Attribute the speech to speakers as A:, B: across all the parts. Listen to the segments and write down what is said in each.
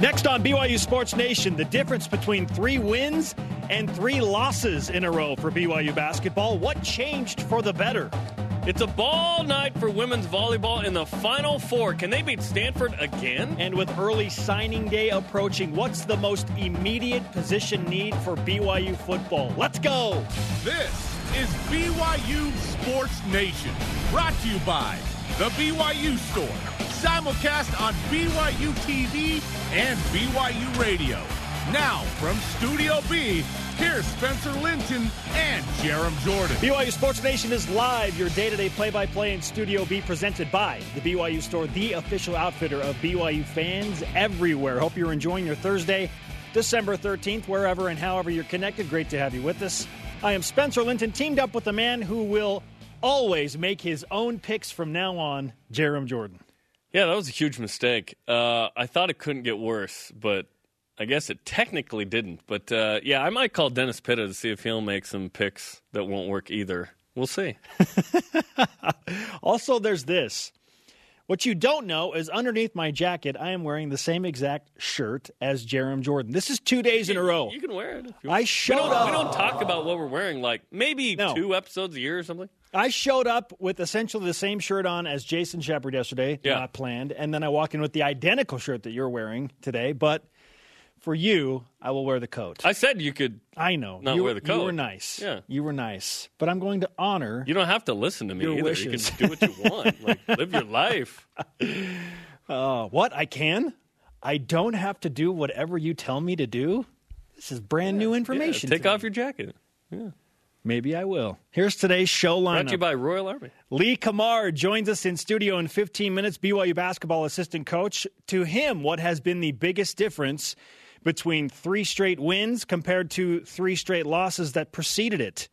A: Next on BYU Sports Nation, the difference between three wins and three losses in a row for BYU basketball. What changed for the better?
B: It's a ball night for women's volleyball in the Final Four. Can they beat Stanford again?
A: And with early signing day approaching, what's the most immediate position need for BYU football? Let's go!
C: This is BYU Sports Nation, brought to you by The BYU Store simulcast on BYU TV and BYU Radio. Now, from Studio B, here's Spencer Linton and Jarom Jordan.
A: BYU Sports Nation is live, your day to day play by play in Studio B, presented by the BYU Store, the official outfitter of BYU fans everywhere. Hope you're enjoying your Thursday, December 13th, wherever and however you're connected. Great to have you with us. I am Spencer Linton, teamed up with the man who will always make his own picks from now on, Jarom Jordan.
B: Yeah, that was a huge mistake. Uh, I thought it couldn't get worse, but I guess it technically didn't. But uh, yeah, I might call Dennis Pitta to see if he'll make some picks that won't work either. We'll see.
A: also, there's this. What you don't know is underneath my jacket, I am wearing the same exact shirt as Jarom Jordan. This is two days in a row.
B: You can wear it.
A: I showed
B: we
A: up.
B: We don't talk about what we're wearing like maybe no. two episodes a year or something.
A: I showed up with essentially the same shirt on as Jason Shepard yesterday, yeah. not planned, and then I walk in with the identical shirt that you're wearing today. But for you, I will wear the coat.
B: I said you could.
A: I know.
B: Not
A: you,
B: wear the coat.
A: You were nice.
B: Yeah,
A: you were nice. But I'm going to honor.
B: You don't have to listen to me
A: either.
B: Wishes. You can do what you want. like live your life.
A: Uh, what I can? I don't have to do whatever you tell me to do. This is brand yeah, new information.
B: Yeah, take off your jacket. Yeah.
A: Maybe I will. Here's today's show lineup.
B: Brought to you by Royal Army.
A: Lee Cummard joins us in studio in 15 minutes, BYU basketball assistant coach. To him, what has been the biggest difference between three straight wins compared to three straight losses that preceded it?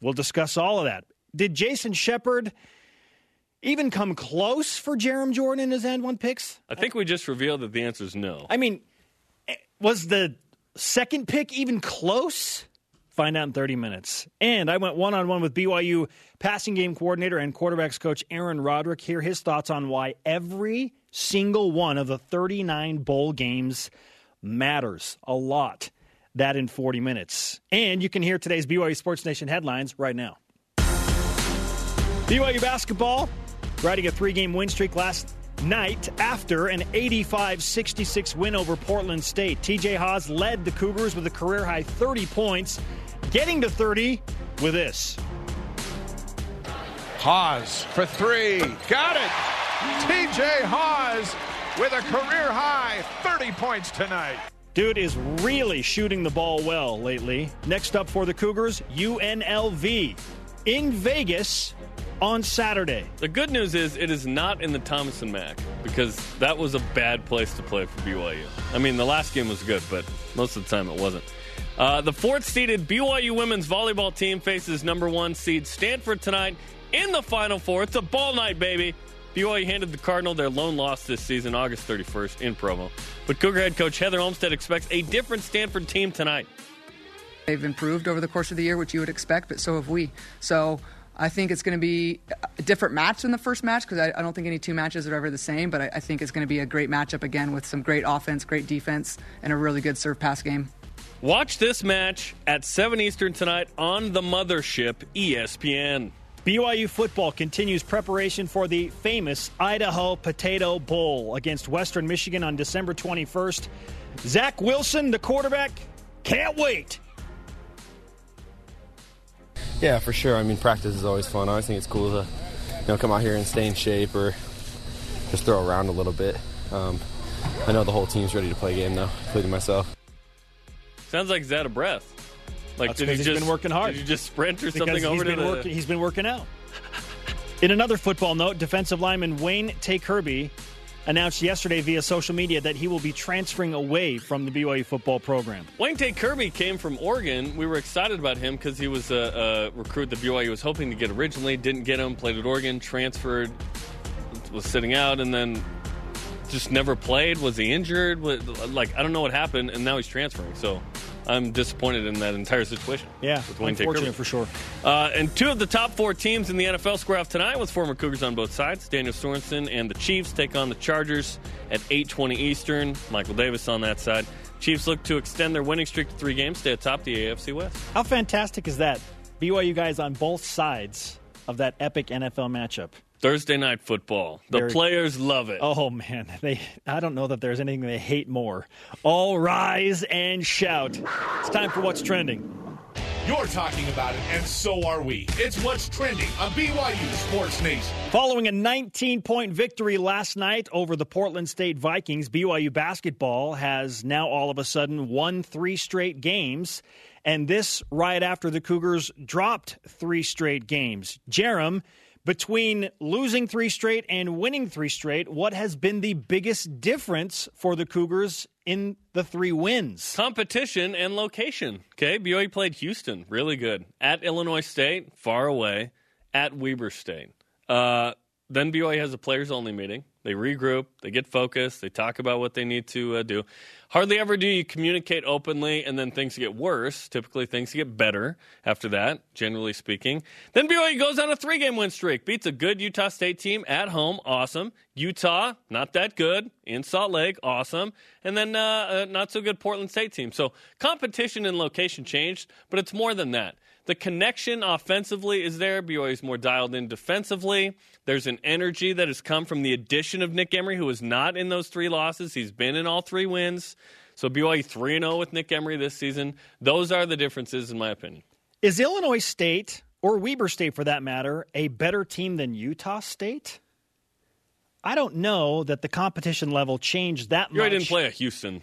A: We'll discuss all of that. Did Jason Shepard even come close for Jarom Jordan in his end one picks?
B: I think we just revealed that the answer is no.
A: I mean, eh, was the second pick even close? Find out in 30 minutes. And I went one on one with BYU passing game coordinator and quarterbacks coach Aaron Roderick. Hear his thoughts on why every single one of the 39 bowl games matters a lot. That in 40 minutes. And you can hear today's BYU Sports Nation headlines right now. BYU basketball riding a three game win streak last night after an 85 66 win over Portland State. TJ Haws led the Cougars with a career high 30 points getting to 30 with this.
D: Haws for three. Got it. TJ Haws with a career high 30 points tonight.
A: Dude is really shooting the ball well lately. Next up for the Cougars, UNLV in Vegas on Saturday.
B: The good news is it is not in the Thomas and Mack because that was a bad place to play for BYU. I mean, the last game was good, but most of the time it wasn't. Uh, the fourth seeded BYU women's volleyball team faces number one seed Stanford tonight in the Final Four. It's a ball night, baby. BYU handed the Cardinal their lone loss this season, August 31st, in Provo. But Cougar head coach Heather Olmstead expects a different Stanford team tonight.
E: They've improved over the course of the year, which you would expect, but so have we. So I think it's going to be a different match than the first match because I, I, don't think any two matches are ever the same, but I, I think it's going to be a great matchup again with some great offense, great defense, and a really good serve pass game.
B: Watch this match at 7 Eastern tonight on the mothership ESPN.
A: BYU football continues preparation for the famous Idaho Potato Bowl against Western Michigan on December 21st. Zach Wilson, the quarterback, can't wait.
F: Yeah, for sure. I mean, practice is always fun. I always think it's cool to, you know, come out here and stay in shape or just throw around a little bit. Um, I know the whole team's ready to play a game now, including myself.
B: Sounds like he's out of breath. Like,
A: That's
B: did he
A: he's
B: just
A: been working hard?
B: Did you just sprint or something over
A: to
B: the?
A: Working, he's been working out. In another football note, defensive lineman Wayne Tei-Kirby announced yesterday via social media that he will be transferring away from the BYU football program.
B: Wayne Tei-Kirby came from Oregon. We were excited about him because he was a, a, recruit that BYU was hoping to get originally. Didn't get him. Played at Oregon. Transferred. Was sitting out, and then just never played. Was he injured? Like I don't know what happened, and now he's transferring. So I'm disappointed in that entire situation.
A: Yeah,
B: with Wayne
A: unfortunate for sure.
B: Uh, and two of the top four teams in the NFL square off tonight with former Cougars on both sides. Daniel Sorensen and the Chiefs take on the Chargers at 8:20 Eastern. Michael Davis on that side. Chiefs look to extend their winning streak to three games, stay atop the AFC West.
A: How fantastic is that? BYU guys on both sides of that epic NFL matchup.
B: Thursday night football. The
A: Very-
B: players love it.
A: Oh man, they I don't know that there's anything they hate more. All rise and shout. It's time for what's trending.
C: You're talking about it, and so are we. It's what's trending on BYU Sports Nation.
A: Following a 19 point victory last night over the Portland State Vikings, BYU basketball has now all of a sudden won three straight games. And this right after the Cougars dropped three straight games. Jarom, between losing three straight and winning three straight, what has been the biggest difference for the Cougars in the three wins?
B: Competition and location. Okay, BYU played Houston, really good. At Illinois State, far away. At Weber State. Uh, then BYU has a players only meeting. They regroup, they get focused, they talk about what they need to uh, do. Hardly ever do you communicate openly and then things get worse. Typically, things get better after that, generally speaking. Then BYU goes on a three game win streak, beats a good Utah State team at home, awesome. Utah, not that good, in Salt Lake, awesome. And then uh, a not so good Portland State team. So competition and location changed, but it's more than that. The connection offensively is there. BYU is more dialed in defensively. There's an energy that has come from the addition of Nick Emery, who was not in those three losses. He's been in all three wins. So BYU 3 0 with Nick Emery this season. Those are the differences, in my opinion.
A: Is Illinois State, or Weber State for that matter, a better team than Utah State? I don't know that the competition level changed that much.
B: didn't play at Houston.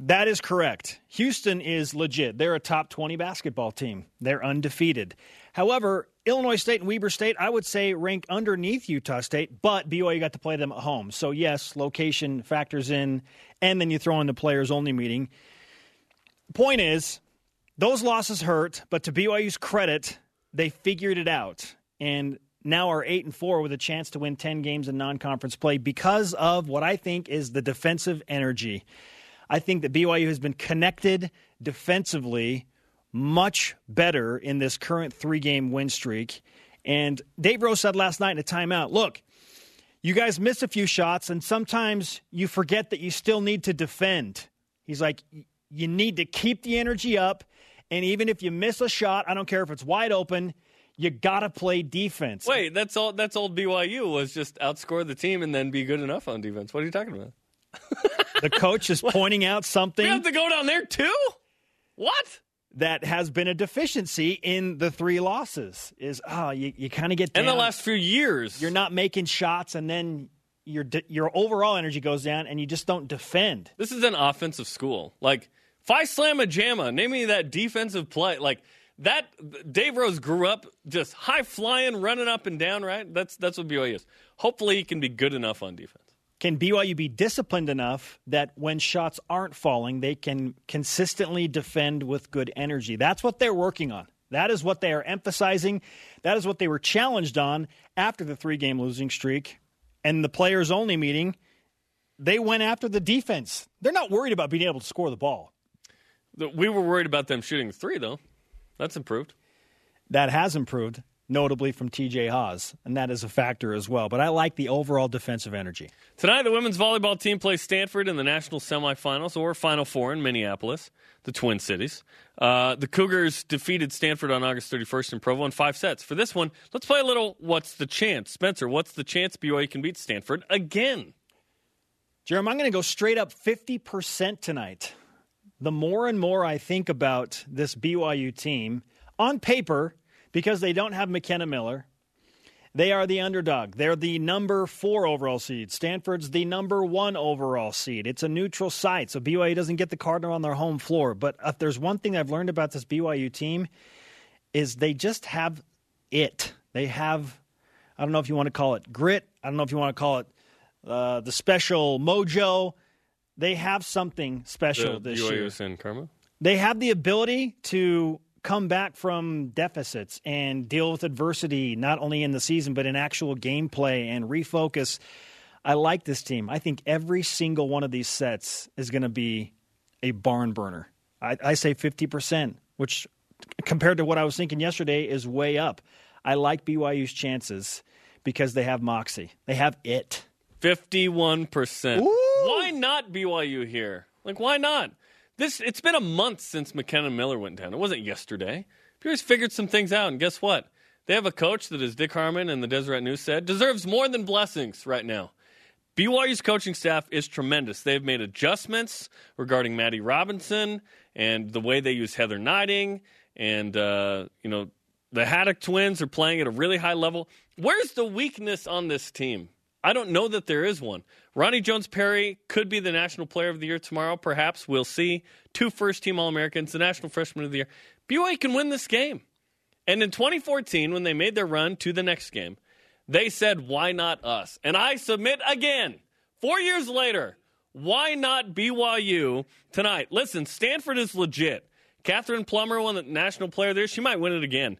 A: That is correct. Houston is legit. They're a top 20 basketball team. They're undefeated. However, Illinois State and Weber State, I would say, rank underneath Utah State, but BYU got to play them at home. So, yes, location factors in, and then you throw in the players only meeting. Point is, those losses hurt, but to BYU's credit, they figured it out. And now are 8 and 4 with a chance to win 10 games in non conference play because of what I think is the defensive energy. I think that BYU has been connected defensively much better in this current three game win streak. And Dave Rose said last night in a timeout look, you guys miss a few shots, and sometimes you forget that you still need to defend. He's like, you need to keep the energy up. And even if you miss a shot, I don't care if it's wide open, you got to play defense.
B: Wait, that's all. That's old BYU was just outscore the team and then be good enough on defense. What are you talking about?
A: The coach is pointing out something.
B: We have to go down there too. What?
A: that has been a deficiency in the three losses is oh you, you kind of get
B: In the last few years,
A: you're not making shots and then your your overall energy goes down and you just don't defend
B: This is an offensive school. Like, if I slam a jamma, name me that defensive play. Like that, Dave Rose grew up just high flying, running up and down. Right? That's that's what BYU is. Hopefully, he can be good enough on defense.
A: Can BYU be disciplined enough that when shots aren't falling they can consistently defend with good energy? That's what they're working on. That is what they are emphasizing. That is what they were challenged on after the three game losing streak and the players only meeting. They went after the defense. They're not worried about being able to score the ball.
B: We were worried about them shooting three, though. That's improved.
A: that has improved, notably from TJ Haws, and that is a factor as well. But I like the overall defensive energy.
B: Tonight, the women's volleyball team plays Stanford in the national semifinals or Final Four in Minneapolis, the Twin Cities. Uh, the Cougars defeated Stanford on August 31st in Provo in five sets. For this one, let's play a little What's the Chance? Spencer, what's the chance BYU can beat Stanford again?
A: Jeremy, I'm going to go straight up 50% tonight. The more and more I think about this BYU team, on paper, because they don't have McKenna Miller, they are the underdog. They're the number four overall seed. Stanford's the number one overall seed. It's a neutral site, so BYU doesn't get the Cardinal on their home floor. But if there's one thing I've learned about this BYU team, is they just have it. They have, I don't know if you want to call it grit. I don't know if you want to call it uh, the special mojo. They have something special
B: The
A: this
B: BYU
A: year.
B: San Carmo?
A: They have the ability to come back from deficits and deal with adversity, not only in the season, but in actual gameplay and refocus. I like this team. I think every single one of these sets is going to be a barn burner. I, I say 50%, which compared to what I was thinking yesterday is way up. I like BYU's chances because they have moxie. They have it.
B: 51%. Why not BYU here? Like, why not? This It's been a month since McKenna Miller went down. It wasn't yesterday. BYU's figured some things out, and guess what? They have a coach that, as Dick Harmon and the Deseret News said, deserves more than blessings right now. BYU's coaching staff is tremendous. They've made adjustments regarding Maddie Robinson and the way they use Heather Gneiting, and uh, you know the Haddock twins are playing at a really high level. Where's the weakness on this team? I don't know that there is one. Roni Jones-Perry could be the National Player of the Year tomorrow, perhaps. We'll see. Two first team All Americans, the National Freshman of the Year. BYU can win this game. And in 2014, when they made their run to the next game, they said, why not us? And I submit again, four years later, why not BYU tonight? Listen, Stanford is legit. Kathryn Plummer won the national player there. She might win it again.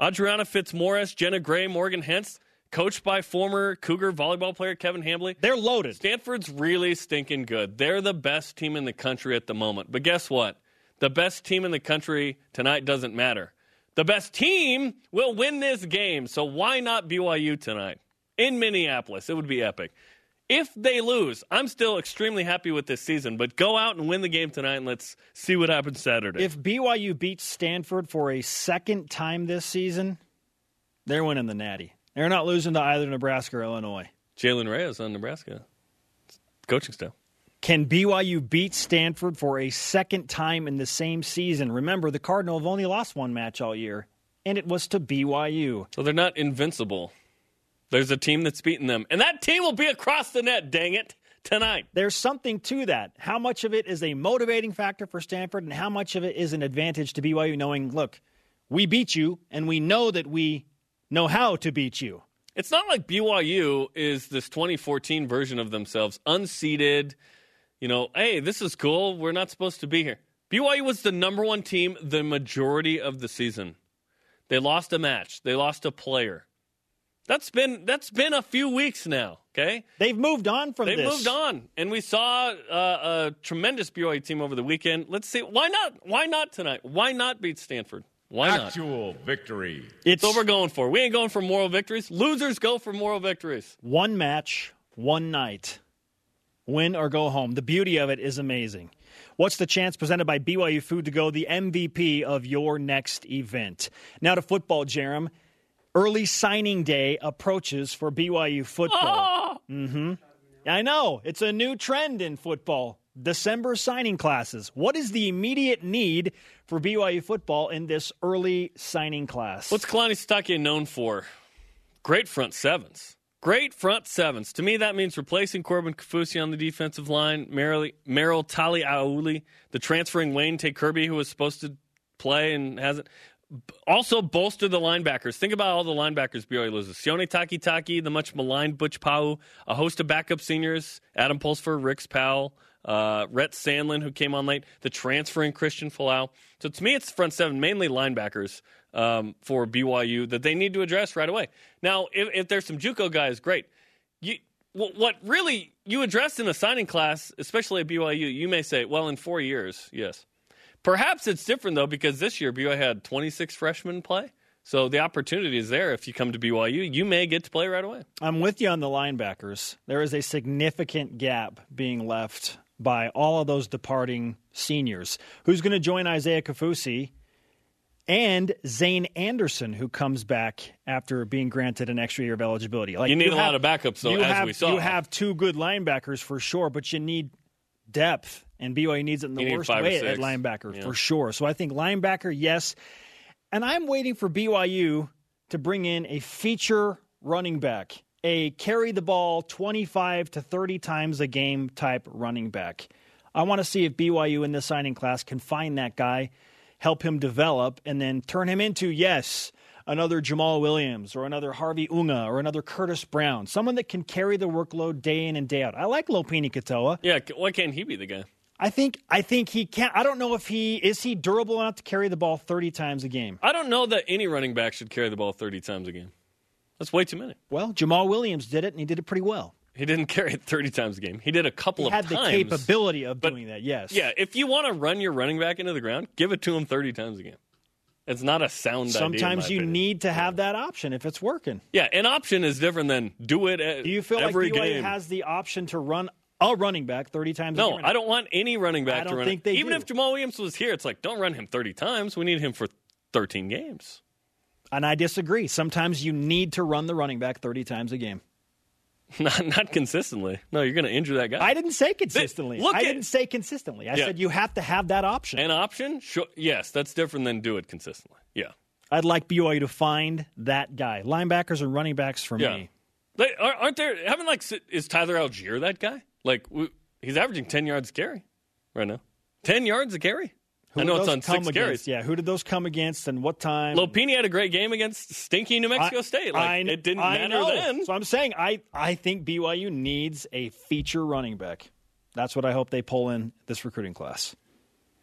B: Audriana Fitzmorris, Jenna Gray, Morgan Hentz, coached by former Cougar volleyball player Kevin Hambly.
A: They're loaded.
B: Stanford's really stinking good. They're the best team in the country at the moment. But guess what? The best team in the country tonight doesn't matter. The best team will win this game. So why not BYU tonight in Minneapolis? It would be epic. If they lose, I'm still extremely happy with this season, but go out and win the game tonight and let's see what happens Saturday.
A: If BYU beats Stanford for a second time this season, they're winning the Natty. They're not losing to either Nebraska or Illinois.
B: Jaylen Reyes on Nebraska coaching staff.
A: Can BYU beat Stanford for a second time in the same season? Remember, the Cardinal have only lost one match all year, and it was to BYU.
B: So they're not invincible. There's a team that's beaten them, and that team will be across the net, dang it, tonight.
A: There's something to that. How much of it is a motivating factor for Stanford, and how much of it is an advantage to BYU knowing, look, we beat you, and we know that we know how to beat you.
B: It's not like BYU is this 2014 version of themselves, unseeded. You know, hey, this is cool. We're not supposed to be here. BYU was the number one team the majority of the season. They lost a match. They lost a player. That's been that's been a few weeks now. Okay,
A: they've moved on from
B: they've
A: this.
B: moved on, and we saw uh, a tremendous BYU team over the weekend. Let's see why not why not tonight? Why not beat Stanford? Why not?
C: Actual victory.
B: It's what we're going for. We ain't going for moral victories. Losers go for moral victories.
A: One match, one night. Win or go home. The beauty of it is amazing. What's the chance presented by BYU Food to Go, the MVP of your next event? Now to football, Jarom. Early signing day approaches for BYU football.
B: Oh!
A: Mm-hmm. I know. It's a new trend in football. December signing classes. What is the immediate need for BYU football in this early signing class?
B: What's Kalani Sitake known for? Great front sevens. Great front sevens. To me, that means replacing Corbin Kafusi on the defensive line, Merrill, Merrill Taliauli, the transferring Wayne Tei-Kirby, who was supposed to play and hasn't. Also, bolster the linebackers. Think about all the linebackers BYU loses. Sione Takitaki, the much maligned Butch Pau, a host of backup seniors, Adam Pulsipher, Ricks Powell, uh, Rhett Sandlin, who came on late, the transferring Christian Falau. So to me, it's front seven, mainly linebackers um, for BYU that they need to address right away. Now, if, if there's some JUCO guys, great. You, what really you addressed in a signing class, especially at BYU, you may say, well, in four years, yes. Perhaps it's different though because this year BYU had 26 freshmen play. So the opportunity is there if you come to BYU, you may get to play right away.
A: I'm with you on the linebackers. There is a significant gap being left by all of those departing seniors. Who's going to join Isaiah Kafusi and Zayne Anderson, who comes back after being granted an extra year of eligibility?
B: Like you need you a have, lot of backups, though, as
A: have,
B: we saw.
A: You have two good linebackers for sure, but you need depth, and BYU needs it in the
B: you
A: worst way at linebacker
B: yeah.
A: for sure. So I think linebacker, yes. And I'm waiting for BYU to bring in a feature running back, a carry the ball 25 to 30 times a game type running back. I want to see if BYU in this signing class can find that guy, help him develop, and then turn him into, yes, another Jamaal Williams or another Harvey Unga or another Curtis Brown, someone that can carry the workload day in and day out. I like Lopini Katoa.
B: Yeah, why can't he be the guy?
A: I think I think he can. I don't know if he is he durable enough to carry the ball thirty times a game.
B: I don't know that any running back should carry the ball thirty times a game. That's way too many.
A: Well, Jamaal Williams did it, and he did it pretty well.
B: He didn't carry it 30 times a game. He did a couple
A: He
B: of
A: had the
B: times.
A: capability of
B: but-
A: doing that. Yes.
B: Yeah, if you want to run your running back into the ground, give it to him 30 times a game. It's not a sound
A: Sometimes you
B: opinion.
A: need to have that option if it's working.
B: Yeah, an option is different than do it at
A: Do you feel
B: every
A: like BYU
B: game.
A: has the option to run a running back 30 times a
B: no? I don't want any running back
A: I
B: to run.
A: think
B: it.
A: they
B: Even
A: do.
B: if Jamaal Williams was here, it's like don't run him 30 times. We need him for 13 games.
A: And I disagree. Sometimes you need to run the running back 30 times a game.
B: Not not consistently. No, you're going to injure that guy.
A: I didn't say consistently.
B: look
A: I
B: at-
A: didn't say consistently. I
B: Yeah.
A: said you have to have that option.
B: An option? Sure. Yes, that's different than do it consistently. Yeah.
A: I'd like BYU to find that guy. Linebackers and running backs for
B: Yeah.
A: me.
B: They, aren't there? Haven't like is Tyler Allgeier that guy? Like he's averaging 10 yards a carry right now. 10 yards a carry.
A: Who
B: I know it's on six
A: against?
B: carries.
A: Yeah, who did those come against and what time?
B: Lopini had a great game against stinky New Mexico
A: I-
B: State. Like
A: I-
B: it didn't
A: I
B: matter
A: know.
B: then.
A: So I'm saying I, I think BYU needs a feature running back. That's what I hope they pull in this recruiting class.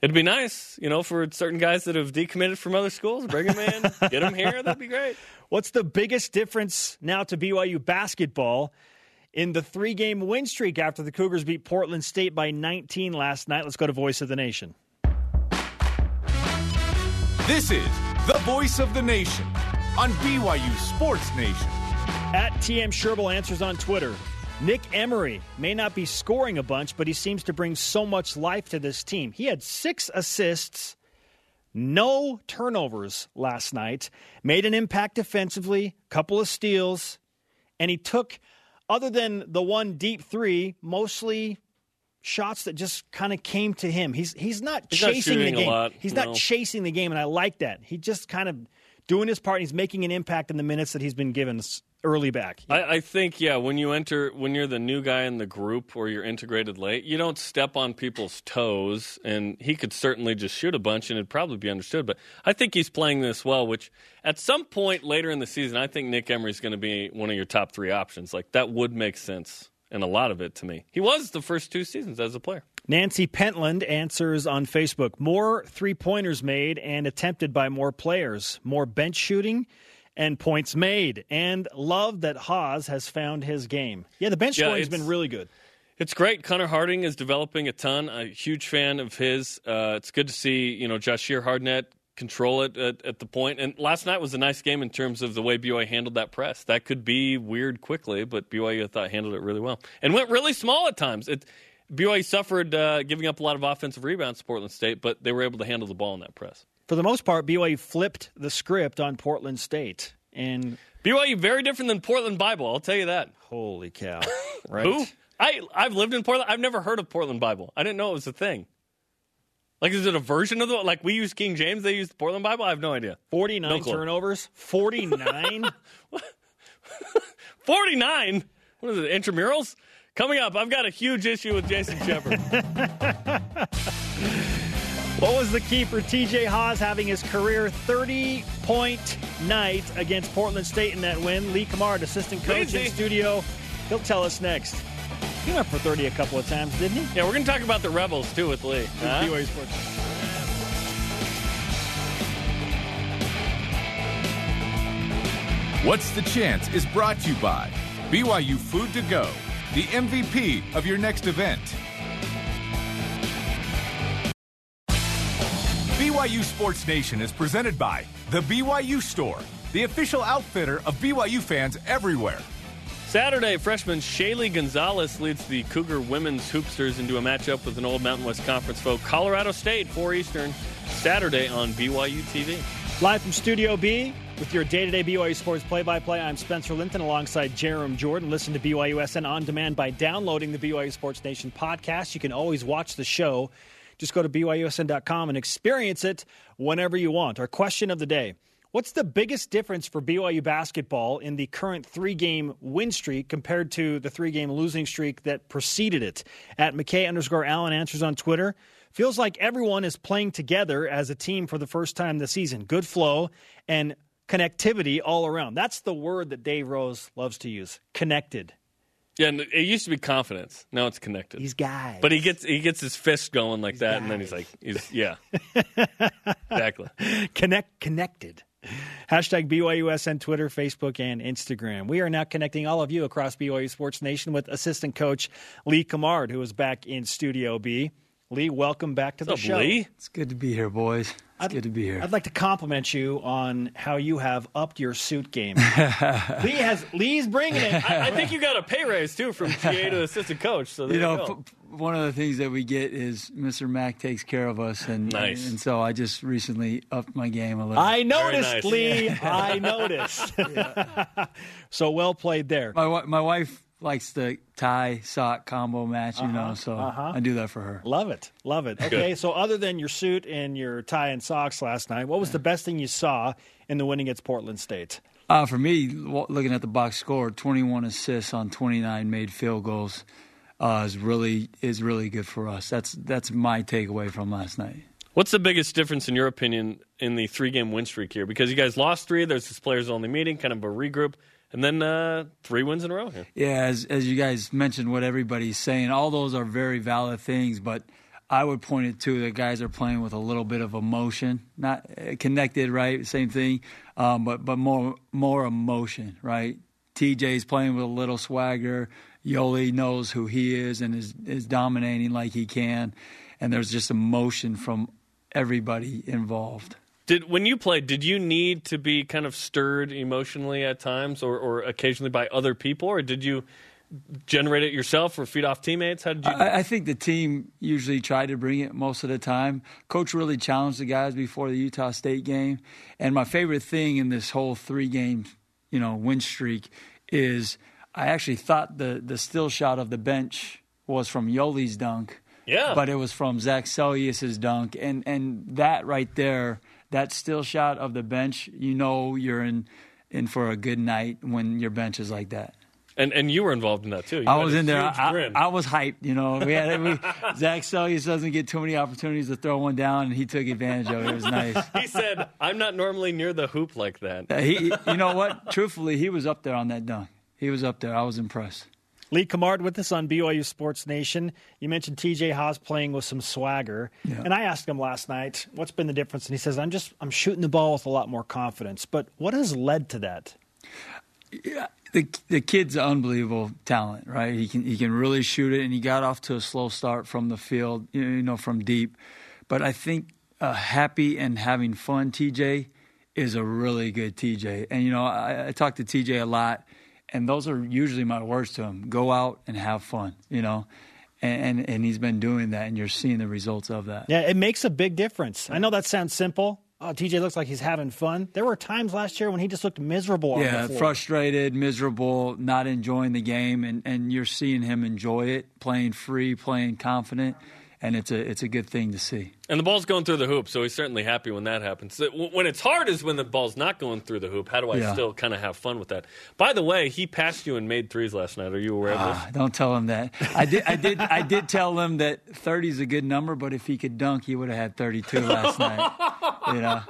B: It'd be nice, you know, for certain guys that have decommitted from other schools, bring them in, get them here. That'd be great.
A: What's the biggest difference now to BYU basketball in the three game win streak after the Cougars beat Portland State by 19 last night? Let's go to Voice of the Nation.
C: This is the voice of the nation on BYU Sports Nation.
A: At TM Sherbill answers on Twitter. Nick Emery may not be scoring a bunch, but he seems to bring so much life to this team. He had six assists, no turnovers last night, made an impact defensively, couple of steals, and he took, other than the one deep three, mostly shots that just kind of came to him. He's he's not
B: He's not
A: chasing the
B: shooting a
A: game.
B: lot,
A: he's
B: no.
A: not chasing the game, and I like that. He just kind of doing his part. And he's making an impact in the minutes that he's been given early back.
B: I, I think, yeah, when you enter, when you're the new guy in the group or you're integrated late, you don't step on people's toes. And he could certainly just shoot a bunch and it'd probably be understood. But I think he's playing this well, which at some point later in the season, I think Nick Emery's going to be one of your top three options. Like that would make sense. And a lot of it to me. He was the first two seasons as a player.
A: Nancy Pentland answers on Facebook more three pointers made and attempted by more players, more bench shooting and points made, and love that Haws has found his game. Yeah, the bench
B: Yeah,
A: scoring's been really good.
B: It's great. Connor Harding is developing a ton. A huge fan of his. Uh, it's good to see you know Jahshire Hardnett control it at, at the point. And last night was a nice game in terms of the way BYU handled that press. That could be weird quickly, but BYU I thought handled it really well and went really small at times. It, BYU suffered uh, giving up a lot of offensive rebounds to Portland State, but they were able to handle the ball in that press.
A: For the most part, BYU flipped the script on Portland State. And
B: BYU very different than Portland Bible. I'll tell you that.
A: holy cow. Right?
B: Who? I I've lived in Portland. I've never heard of Portland Bible. I didn't know it was a thing. Like, is it a version of the like we use King James? They use the Portland Bible. I have no idea.
A: 49
B: No
A: turnovers. 49?
B: Forty nine. What is it? Intramurals coming up. I've got a huge issue with Jason Shepard.
A: What was the key for TJ Haws having his career 30 point night against Portland State in that win? Lee Cummard, assistant coach in studio. He'll tell us next. He went for 30 a couple of times, didn't he?
B: yeah, we're gonna talk about the Rebels too with Lee. Huh?
A: BYU Sports.
C: What's the Chance is brought to you by BYU Food to Go, the MVP of your next event. BYU Sports Nation is presented by The BYU Store, the official outfitter of BYU fans everywhere.
B: Saturday, freshman Shaylee Gonzalez leads the Cougar women's hoopsters into a matchup with an old Mountain West Conference foe, Colorado State, 4 Eastern, Saturday on BYU TV.
A: Live from Studio B with your day to day BYU Sports play by play. I'm Spencer Linton alongside Jarom Jordan. Listen to BYUSN on demand by downloading the BYU Sports Nation podcast. You can always watch the show. Just go to BYUSN.com and experience it whenever you want. Our question of the day What's the biggest difference for BYU basketball in the current three game win streak compared to the three game losing streak that preceded it? At McKay underscore Allen answers on Twitter. Feels like everyone is playing together as a team for the first time this season. Good flow and connectivity all around. That's the word that Dave Rose loves to use. Connected.
B: Yeah, and it used to be confidence. Now it's connected.
A: These guys.
B: but he gets he gets his fist going like that, and then he's like, he's, yeah, exactly.
A: connect connected. Hashtag BYUSN Twitter, Facebook, and Instagram. We are now connecting all of you across BYU Sports Nation with assistant coach Lee Cummard, who is back in Studio B. Lee, welcome back to
B: What's
A: the
B: up,
A: show.
B: Lee?
G: It's good to be here, boys. It's
A: I'd-
G: good to be here.
A: I'd like to compliment you on how you have upped your suit game. Lee has Lee's bringing it.
B: I, I think you got a pay raise too from GA to assistant coach. So there
G: you
B: you,
G: know,
B: go.
G: p- one of the things that we get is Mr. Mac takes care of us, and
B: Nice.
G: and so I just recently upped my game a little.
A: I noticed,
B: nice.
A: Lee. I noticed. so well played there.
G: my my wife likes the tie sock combo match, you know, so
A: uh-huh.
G: I do that for her.
A: Love it. Love it. Okay, so other than your suit and your tie and socks last night, what was the best thing you saw in the win against Portland State?
G: Uh, for me, looking at the box score, 21 assists on 29 made field goals uh, is really is really good for us. That's that's my takeaway from last night.
B: What's the biggest difference, in your opinion, in the three game win streak here? Because you guys lost three, there's this players only meeting, kind of a regroup, and then uh, three wins in a row here.
G: Yeah, as as you guys mentioned, what everybody's saying, all those are very valid things, but I would point it to the guys are playing with a little bit of emotion, not uh, connected, right? Same thing, um, but but more more emotion, right? TJ's playing with a little swagger. Yoli knows who he is and is is dominating like he can, and there's just emotion from everybody involved.
B: Did when you played, did you need to be kind of stirred emotionally at times, or, or occasionally by other people, or did you generate it yourself or feed off teammates? How did you?
G: I, I think the team usually tried to bring it most of the time. Coach really challenged the guys before the Utah State game, and my favorite thing in this whole three game, you know, win streak is I actually thought the the still shot of the bench was from Yoli's dunk.
B: Yeah.
G: But it was from Zac Seljaas's dunk, and and that right there, that still shot of the bench, you know, you're in in for a good night when your bench is like that.
B: and and you were involved in that too. You
G: I was in there. I. I was hyped. You know, we had we, Zac Seljaas doesn't get too many opportunities to throw one down, and he took advantage of it. It was nice.
B: he said, "I'm not normally near the hoop like that."
G: He, you know what? Truthfully, he was up there on that dunk. He was up there. I was impressed.
A: Lee Cummard with us on BYU Sports Nation. You mentioned TJ Haws playing with some swagger,
G: Yeah.
A: and I asked him last night, "What's been the difference?" And he says, "I'm just I'm shooting the ball with a lot more confidence." But what has led to that?
G: Yeah, the the kid's unbelievable talent, right? He can he can really shoot it, and he got off to a slow start from the field, you know, from deep. But I think uh, happy and having fun, TJ, is a really good TJ. And you know, I, I talk to TJ a lot, and those are usually my words to him: go out and have fun, you know. And, and and he's been doing that, and you're seeing the results of that.
A: Yeah, it makes a big difference. I know that sounds simple. Oh, TJ looks like he's having fun. There were times last year when he just looked miserable.
G: Yeah, frustrated, miserable, not enjoying the game, and, and you're seeing him enjoy it, playing free, playing confident, and it's a it's a good thing to see.
B: And the ball's going through the hoop, so he's certainly happy when that happens. When it's hard is when the ball's not going through the hoop. How do I
G: Yeah.
B: still kind of have fun with that? By the way, he passed you and made threes last night. Are you aware of
G: Ah,
B: this?
G: don't tell him that. I did I did I did tell him that 30 is a good number, but if he could dunk, he would have had 32 last night. You know,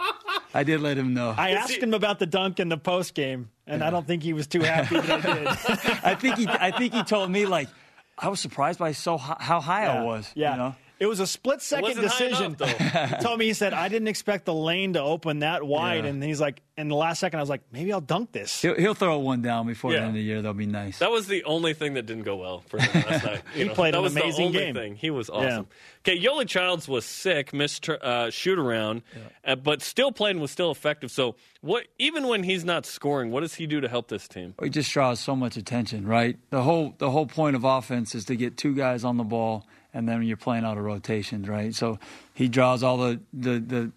G: I did let him know.
A: I asked him about the dunk in the post game, and I don't think he was too happy that I did.
G: I think he I think he told me like I was surprised by so hi- how high I was.
A: Yeah.
G: You know?
A: It was a split second
B: wasn't high
A: decision.
B: enough, though.
A: he told me he said I didn't expect the lane to open that wide,
G: Yeah.
A: and he's like, in the last second, I was like, maybe I'll dunk this.
G: He'll, he'll throw one down before
B: Yeah.
G: the end of the year. That'll be nice.
B: That was the only thing that didn't go well for him last night.
A: He
B: know,
A: played
B: that
A: an
B: was
A: amazing
B: the only
A: game.
B: Thing. He was awesome. Okay, Yoli Childs was sick, missed uh, shoot around, uh, but still playing was still effective. So, what? Even when he's not scoring, what does he do to help this team?
G: He just draws so much attention, right? The whole the whole point of offense is to get two guys on the ball, and then you're playing out of rotations, right? So he draws all the the, the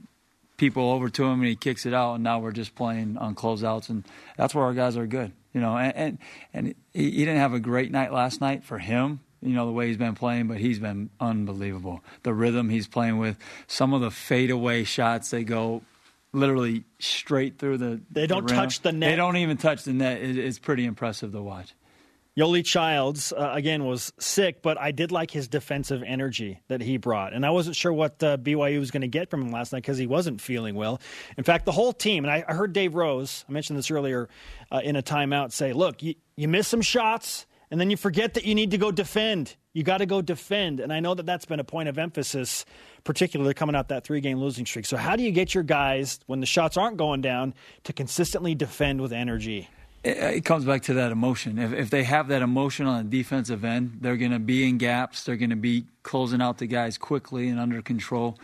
G: people over to him, and he kicks it out, and now we're just playing on closeouts, and that's where our guys are good, you know. And and, and he, he didn't have a great night last night for him. You know the way he's been playing, but he's been unbelievable. The rhythm he's playing with, some of the fadeaway shots they go literally straight through the.
A: They don't
G: rim.
A: touch the net.
G: They don't even touch the net. It, it's pretty impressive to watch.
A: Yoli Childs, uh, again, was sick, but I did like his defensive energy that he brought. And I wasn't sure what uh, BYU was going to get from him last night because he wasn't feeling well. In fact, the whole team, and I, I heard Dave Rose, I mentioned this earlier uh, in a timeout, say, look, you, you miss some shots. and then you forget that you need to go defend. You got to go defend. And I know that that's been a point of emphasis, particularly coming out that three game losing streak. So, how do you get your guys, when the shots aren't going down, to consistently defend with energy?
G: It, comes back to that emotion. If, if they have that emotion on the defensive end, they're going to be in gaps. They're going to be closing out the guys quickly and under control.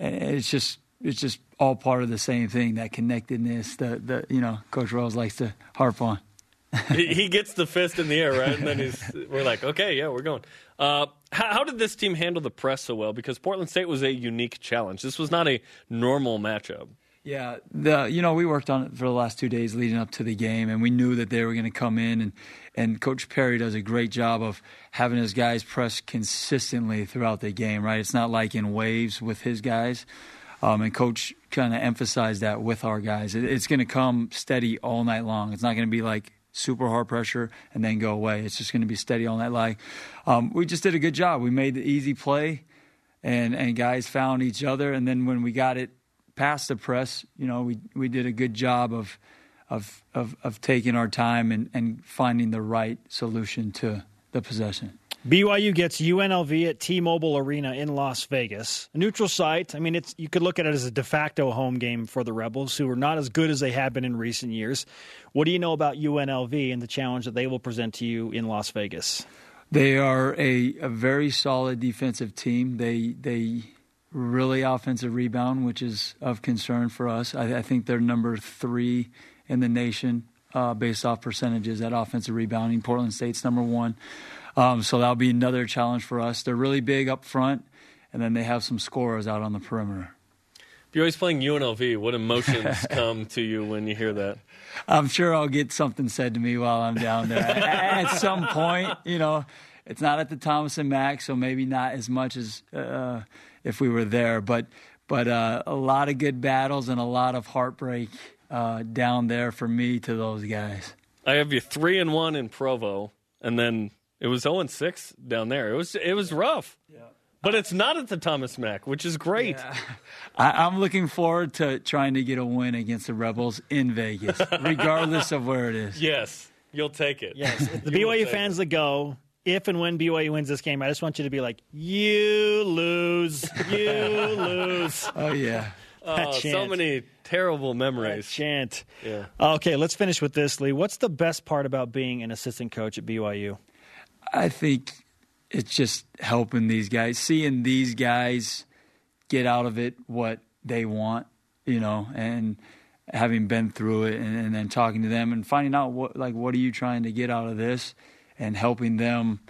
G: And it's just it's just all part of the same thing. That connectedness that the you know Coach Rose likes to harp on.
B: he, he gets the fist in the air, right? And then he's, we're like, okay, yeah, we're going. Uh, how, how did this team handle the press so well? Because Portland State was a unique challenge. This was not a normal matchup.
G: Yeah, the you know we worked on it for the last two days leading up to the game, and we knew that they were going to come in, and and Coach Peery does a great job of having his guys press consistently throughout the game. Right, it's not like in waves with his guys, um, and Coach kind of emphasized that with our guys. It, it's going to come steady all night long. It's not going to be like super hard pressure and then go away. It's just going to be steady all night long. Um, we just did a good job. We made the easy play, and and guys found each other, and then when we got it past the press, you know, we we did a good job of of of, of taking our time and, and finding the right solution to the possession.
A: BYU gets UNLV at T-Mobile Arena in Las Vegas, a neutral site. I mean, it's you could look at it as a de facto home game for the Rebels, who are not as good as they have been in recent years. What do you know about UNLV and the challenge that they will present to you in Las Vegas?
G: They are a, a very solid defensive team. They they really offensive rebound, which is of concern for us. I, I think they're number three in the nation uh, based off percentages at offensive rebounding. Portland State's number one. Um, so that'll be another challenge for us. They're really big up front, and then they have some scorers out on the perimeter.
B: You're always playing UNLV. What emotions come to you when you hear that?
G: I'm sure I'll get something said to me while I'm down there at, at some point. You know, it's not at the Thomas and Mack, so maybe not as much as uh, if we were there. But but uh, a lot of good battles and a lot of heartbreak uh, down there for me to those guys.
B: I have you three and one in Provo, and then it was zero and six down there. It was it was rough. Yeah. But it's not at the Thomas Mack, which is great. Yeah.
G: I, am looking forward to trying to get a win against the Rebels in Vegas, regardless of where it is.
B: Yes, you'll take it.
A: Yes, the BYU fans that go, if and when BYU wins this game, I just want you to be like, you lose, you lose.
G: Oh yeah.
B: Oh, so many terrible memories.
A: That chant.
B: Yeah.
A: Okay, let's finish with this, Lee. What's the best part about being an assistant coach at BYU?
G: I think it's just helping these guys, seeing these guys get out of it what they want, you know, and having been through it and, and then talking to them and finding out what like what are you trying to get out of this and helping them,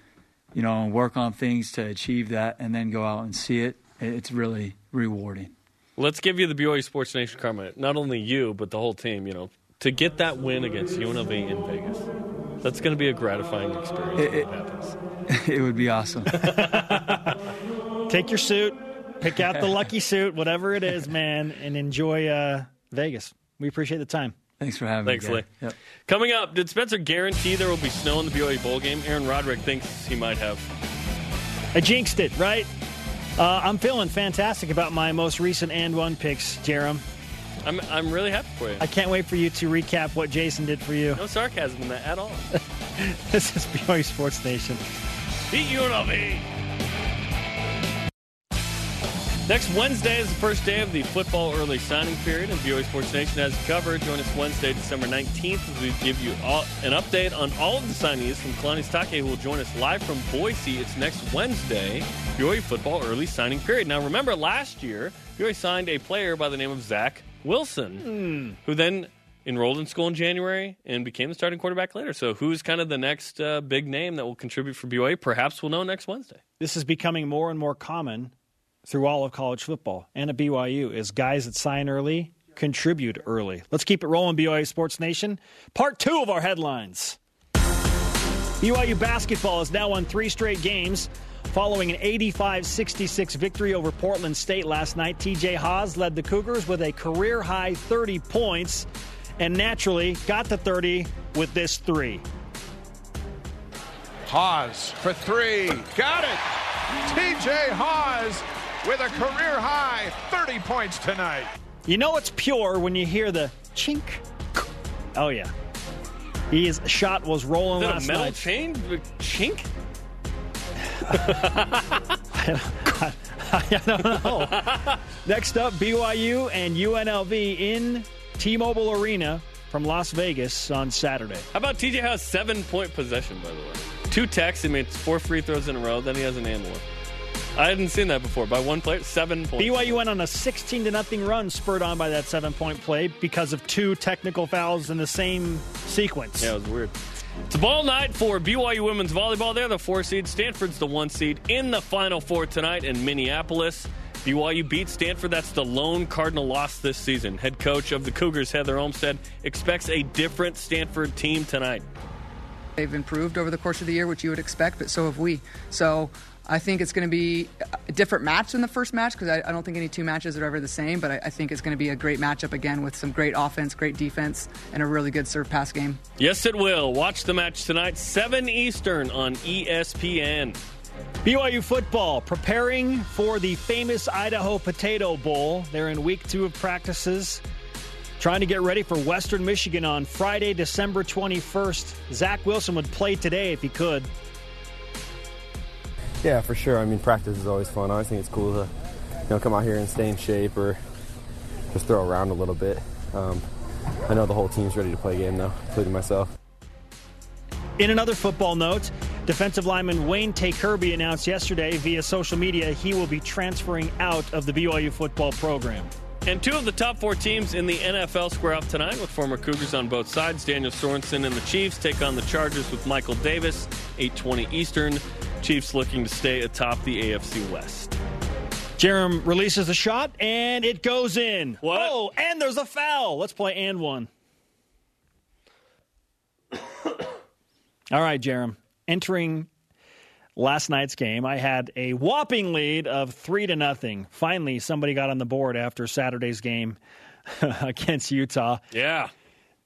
G: you know, work on things to achieve that and then go out and see it. It's really rewarding.
B: Let's give you the BYU Sports Nation karma. Not only you, but the whole team, you know, to get that win against UNLV in Vegas. That's going to be a gratifying experience it, it, happens.
G: It would be awesome.
A: Take your suit, pick out the lucky suit, whatever it is, man, and enjoy uh, Vegas. We appreciate the time.
G: Thanks for having
B: Thanks,
G: me.
B: Thanks, Lee. Yep. Coming up, did Spencer guarantee there will be snow in the BYU bowl game? Aaron Roderick thinks he might have.
A: I jinxed it, right? Uh, I'm feeling fantastic about my most recent and one picks, Jarom.
B: I'm, I'm really happy for you.
A: I can't wait for you to recap what Jason did for you.
B: No sarcasm in that at all.
A: this is BYU Sports Nation.
B: Beat UNLV. Next Wednesday is the first day of the football early signing period, and BYU Sports Nation has covered. Join us Wednesday, December 19th, as we give you all, an update on all of the signees from Kalani Sitake, who will join us live from Boise. It's next Wednesday, BYU football early signing period. Now, remember last year, BYU signed a player by the name of Zach Wilson,
A: mm.
B: who then enrolled in school in January and became the starting quarterback later. So, who's kind of the next uh, big name that will contribute for BYU? Perhaps we'll know next Wednesday.
A: This is becoming more and more common through all of college football and at BYU is guys that sign early contribute early. Let's keep it rolling, BYU Sports Nation. Part two of our headlines. BYU basketball has now won three straight games. Following an 85 66 victory over Portland State last night, TJ Haws led the Cougars with a career high 30 points and naturally got to 30 with this three.
D: Haws for three. Got it. TJ Haws with a career high 30 points tonight.
A: You know it's pure when you hear the chink. Oh, yeah. His shot was rolling
B: Is that a
A: last
B: metal
A: night.
B: chain? Chink?
A: I don't know. Next up, BYU and UNLV in T-Mobile Arena from Las Vegas on Saturday.
B: How about TJ has seven point possession, by the way? Two techs, he made four free throws in a row, then he has an and one. I hadn't seen that before. By one player, seven points.
A: BYU went on a 16 to nothing run, spurred on by that seven-point play because of two technical fouls in the same sequence.
B: Yeah, it was weird. It's a ball night for BYU women's volleyball. They're the four seed. Stanford's the one seed in the final four tonight in Minneapolis. BYU beat Stanford. That's the lone Cardinal loss this season. Head coach of the Cougars, Heather Olmstead, expects a different Stanford team tonight.
E: They've improved over the course of the year, which you would expect, but so have we. So I think it's going to be a different match than the first match because I, I don't think any two matches are ever the same. But I, I think it's going to be a great matchup again with some great offense, great defense, and a really good serve pass game.
B: Yes, it will. Watch the match tonight, 7 Eastern on ESPN.
A: BYU football preparing for the famous Idaho Potato Bowl. They're in week two of practices, trying to get ready for Western Michigan on Friday, December 21st. Zach Wilson would play today if he could.
F: Yeah, for sure. I mean, practice is always fun. I always think it's cool to, you know, come out here and stay in shape or just throw around a little bit. Um, I know the whole team's ready to play a game now, including myself.
A: In another football note, defensive lineman Wayne Tei-Kirby announced yesterday via social media he will be transferring out of the BYU football program.
B: And two of the top four teams in the NFL square off tonight with former Cougars on both sides. Daniel Sorensen and the Chiefs take on the Chargers with Michael Davis, 820 Eastern. Chiefs looking to stay atop the AFC West.
A: Jarom releases the shot and it goes in.
B: What?
A: Oh, and there's a foul. Let's play and one. All right, Jarom. Entering last night's game, I had a whopping lead of three to nothing. Finally, somebody got on the board after Saturday's game against Utah.
B: Yeah.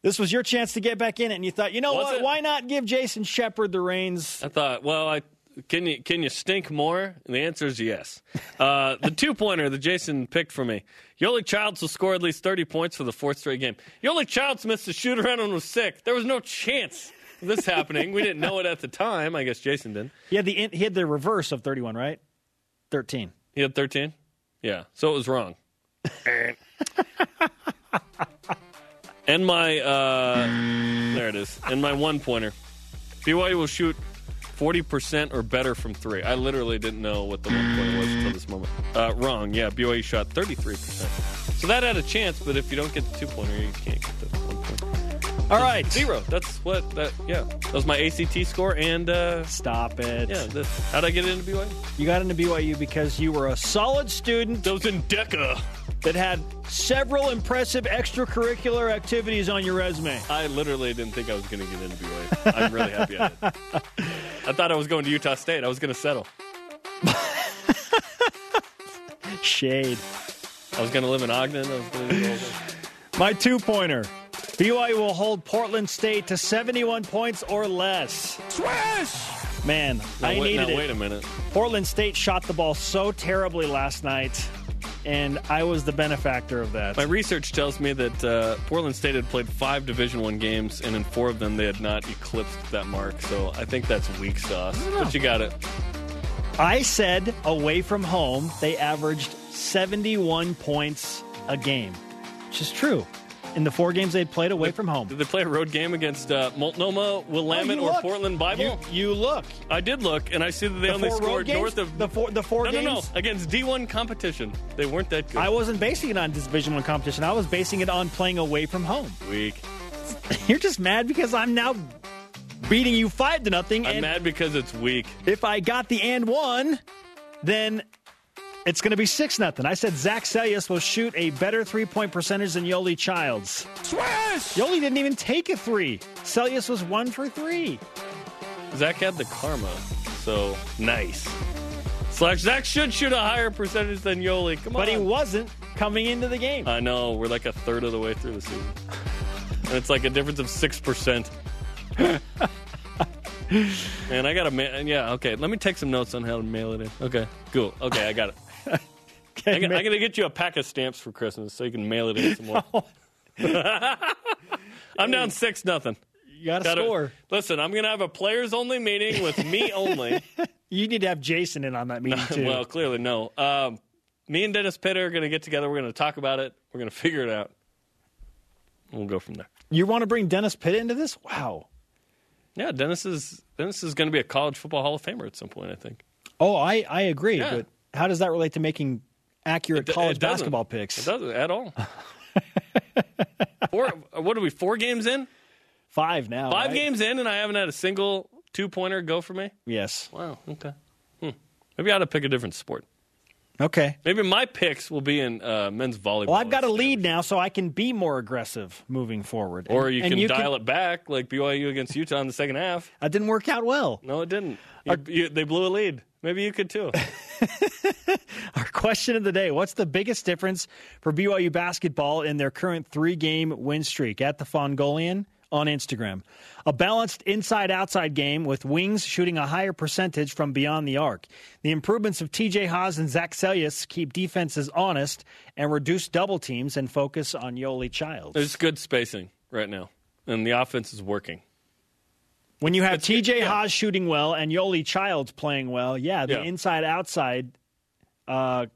A: This was your chance to get back in it, and you thought, you know
B: Was
A: what?
B: it?
A: Why not give Jason Shepard the reins?
B: I thought, well, I can you can you stink more? And the answer is yes. Uh, the two pointer that Jason picked for me. Yoeli Childs will score at least thirty points for the fourth straight game. Yoeli Childs missed a shoot around and was sick. There was no chance this happening. We didn't know it at the time. I guess Jason did.
A: He had the he had the reverse of 31, right? 13.
B: He had thirteen. Yeah, so it was wrong. and my uh, there it is. And my one pointer. BYU will shoot forty percent or better from three. I literally didn't know what the one pointer was until this moment. Uh, wrong. Yeah, BYU shot thirty three percent. So that had a chance, but if you don't get the two pointer, you can't get the one pointer.
A: All right.
B: Zero. That's what that. Yeah, that was my ACT score. And uh,
A: Stop it.
B: yeah, the, how'd I get into BYU?
A: You got into BYU because you were a solid student
B: Those in DECA.
A: that had several impressive extracurricular activities on your resume.
B: I literally didn't think I was going to get into BYU. I'm really happy I did. I thought I was going to Utah State. I was going to settle.
A: Shade.
B: I was going to live in Ogden. I was going to.
A: My two pointer. BYU will hold Portland State to 71 points or less.
C: Swish!
A: Man,
B: Now,
A: I
B: wait,
A: needed
B: now,
A: it.
B: wait a minute.
A: Portland State shot the ball so terribly last night, and I was the benefactor of that.
B: My research tells me that uh, Portland State had played five Division One games, and in four of them they had not eclipsed that mark. So I think that's weak sauce. But you got it.
A: I said away from home, they averaged 71 points a game, which is true. In the four games they'd played away from home.
B: Did they play a road game against uh, Multnomah,
A: Oh,
B: Willamette,
A: you
B: or
A: look.
B: Portland Bible?
A: You, you look.
B: I did look, and I see that they
A: The
B: only scored
A: games?
B: north of
A: the four. The four
B: no,
A: games.
B: no, no, against D1 competition. They weren't that good.
A: I wasn't basing it on Division One competition. I was basing it on playing away from home.
B: weak.
A: You're just mad because I'm now beating you five to nothing.
B: I'm mad because it's weak.
A: if I got the and one, then it's going to be six nothing. I said Zac Seljaas will shoot a better three point percentage than Yoeli Childs.
C: Swish!
A: Yoeli didn't even take a three. Seljaas was one for three.
B: Zac had the karma, so nice. Slash Zac should shoot a higher percentage than Yoeli. Come on,
A: But he wasn't coming into the game.
B: I know we're like a third of the way through the season, and it's like a difference of six percent. Man, I gotta. Ma- yeah, okay. Let me take some notes on how to mail it in. Okay, cool. Okay, I got it. I, am gonna get you a pack of stamps for Christmas so you can mail it in some more. I'm down six nothing.
A: You got to score.
B: Listen, I'm going to have a players only meeting with me only.
A: You need to have Jason in on that meeting too.
B: well, clearly no. Um, me and Dennis Pitta are going to get together. We're going to talk about it. We're going to figure it out. We'll go from there.
A: you want to bring Dennis Pitta into this? Wow.
B: Yeah, Dennis is Dennis is going to be a college football Hall of Famer at some point. I think.
A: Oh, I, I agree.
B: Yeah.
A: But how does that relate to making accurate
B: It-
A: college
B: it
A: basketball
B: It
A: picks?
B: doesn't at all. four, what are we? Four games in?
A: Five now.
B: Five
A: right?
B: games in, and I haven't had a single two pointer go for me.
A: Yes.
B: Wow. Okay. Hmm. Maybe I ought to pick a different sport.
A: Okay.
B: Maybe my picks will be in uh, men's volleyball.
A: Well, I've got a lead now, so I can be more aggressive moving forward.
B: Or
A: And-
B: you can dial it back like BYU against Utah in the second half.
A: That didn't work out well.
B: No, it didn't. You, you, they blew a lead. Maybe you could too.
A: Our question of the day What's the biggest difference for BYU basketball in their current three game win streak? At the Fongolian on Instagram. A balanced inside outside game with wings shooting a higher percentage from beyond the arc. The improvements of TJ Haws and Zac Seljaas keep defenses honest and reduce double teams and focus on Yoeli Childs.
B: There's good spacing right now, and the offense is working.
A: When you have TJ
B: yeah.
A: Haws shooting well and Yoeli Childs playing well, yeah, the
B: Yeah.
A: inside outside uh,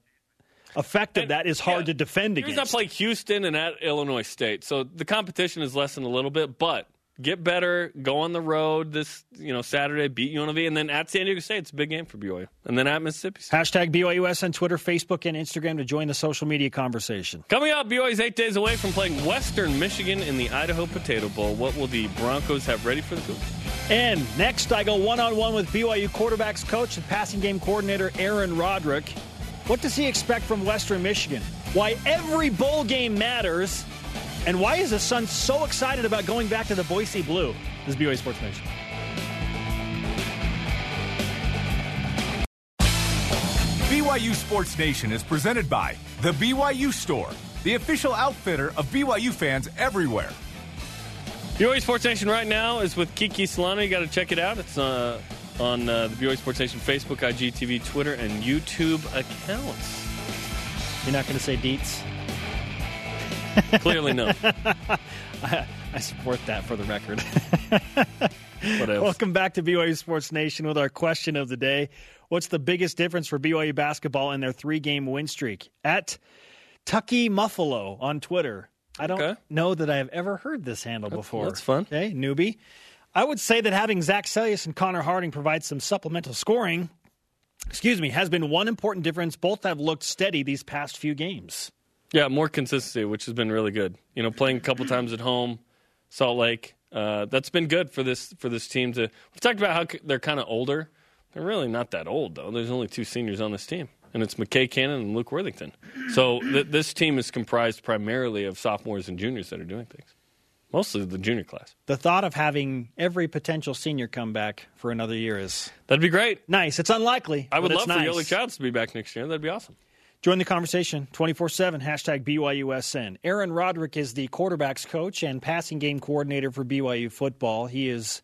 A: effect of
B: And-
A: that is hard
B: yeah.
A: to defend against.
B: He's not play Houston and at Illinois State, so the competition is lessened a little bit. But get better, go on the road this you know Saturday, beat UNLV, and then at San Diego State, it's a big game for BYU, and then at Mississippi. State.
A: Hashtag BYUS on Twitter, Facebook, and Instagram to join the social media conversation.
B: Coming up, BYU's eight days away from playing Western Michigan in the Idaho Potato Bowl. What will the Broncos have ready for the Cougars?
A: And next, I go one on one with BYU quarterbacks coach and passing game coordinator Aaron Roderick. What does he expect from Western Michigan? Why every bowl game matters, and why is his son so excited about going back to the Boise Blue? This is BYU Sports Nation.
C: BYU Sports Nation is presented by The BYU Store, the official outfitter of BYU fans everywhere.
B: BYU Sports Nation right now is with Kiki Solano. You got to check it out. It's uh, on uh, the BYU Sports Nation Facebook, IGTV, Twitter, and YouTube accounts.
A: You're not going to say Deets?
B: Clearly, no.
A: I support that for the record.
B: What else?
A: Welcome back to BYU Sports Nation with our question of the day. What's the biggest difference for BYU basketball in their three game win streak? At Tucky Muffalo on Twitter. I don't
B: Okay.
A: know that I have ever heard this handle before.
B: that's fun.
A: Okay, newbie. I would say that having Zac Seljaas and Connor Harding provide some supplemental scoring, excuse me, has been one important difference. Both have looked steady these past few games.
B: Yeah, more consistency, which has been really good. You know, playing a couple times at home, Salt Lake. Uh, that's been good for this for this team. To we've talked about how they're kind of older. They're really not that old though. There's only two seniors on this team, and it's McKay Cannon and Luke Worthington. So th- this team is comprised primarily of sophomores and juniors that are doing things. Mostly the junior class.
A: The thought of having every potential senior come back for another year is
B: That'd be great.
A: nice. It's unlikely.
B: I would love for
A: nice.
B: Yoeli Childs to be back next year. That'd be awesome.
A: Join the conversation 24 7, hashtag BYUSN. Aaron Roderick is the quarterback's coach and passing game coordinator for BYU football. He is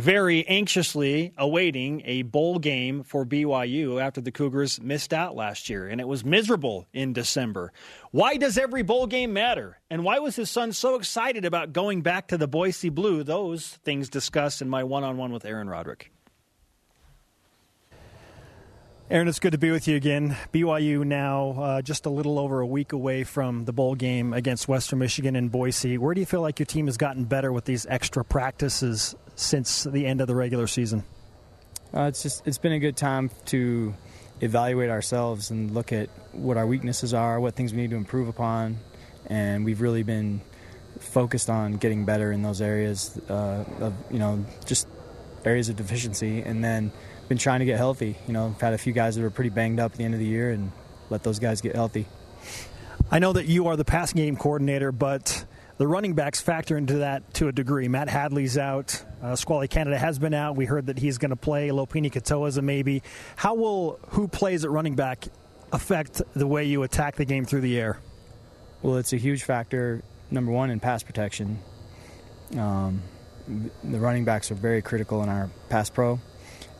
A: very anxiously awaiting a bowl game for BYU after the Cougars missed out last year, and it was miserable in December. Why does every bowl game matter? And why was his son so excited about going back to the Boise Blue? Those things discussed in my one on one with Aaron Roderick. Aaron, it's good to be with you again. BYU now uh, just a little over a week away from the bowl game against Western Michigan in Boise. Where do you feel like your team has gotten better with these extra practices since the end of the regular season?
H: Uh, it's just it's been a good time to evaluate ourselves and look at what our weaknesses are, what things we need to improve upon, and we've really been focused on getting better in those areas uh, of you know just areas of deficiency, and then been trying to get healthy. You know, I've had a few guys that were pretty banged up at the end of the year, and let those guys get healthy.
A: I know that you are the passing game coordinator, but the running backs factor into that to a degree. Matt Hadley's out. Uh, Squally Canada has been out. We heard that he's going to play. Lopini Katoa is a maybe. How will who plays at running back affect the way you attack the game through the air?
H: Well, it's a huge factor. Number one in pass protection. Um, the running backs are very critical in our pass pro,